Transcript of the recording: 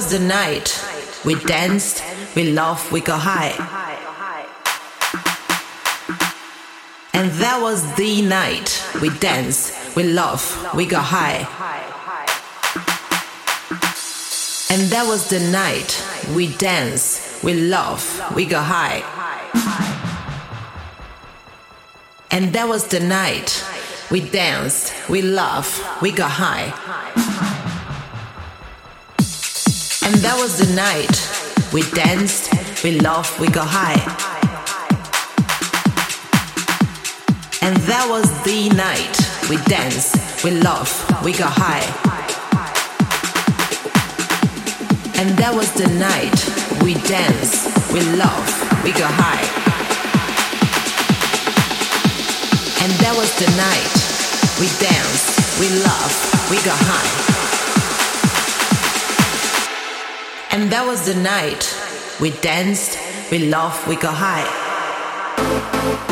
was the night we danced, we laughed, we got high. And that was the night we danced, we laughed, we got high. And that was the night we danced, we laughed, we got high. And that was the night we danced, we laughed, we got high. And that was the night we danced, we laughed, we got high. And that was the night we danced, we laughed, we got high. And that was the night we danced, we laughed, we got high. And that was the night we danced, we laughed, we got high. And that was the night we danced, we laughed, we got high.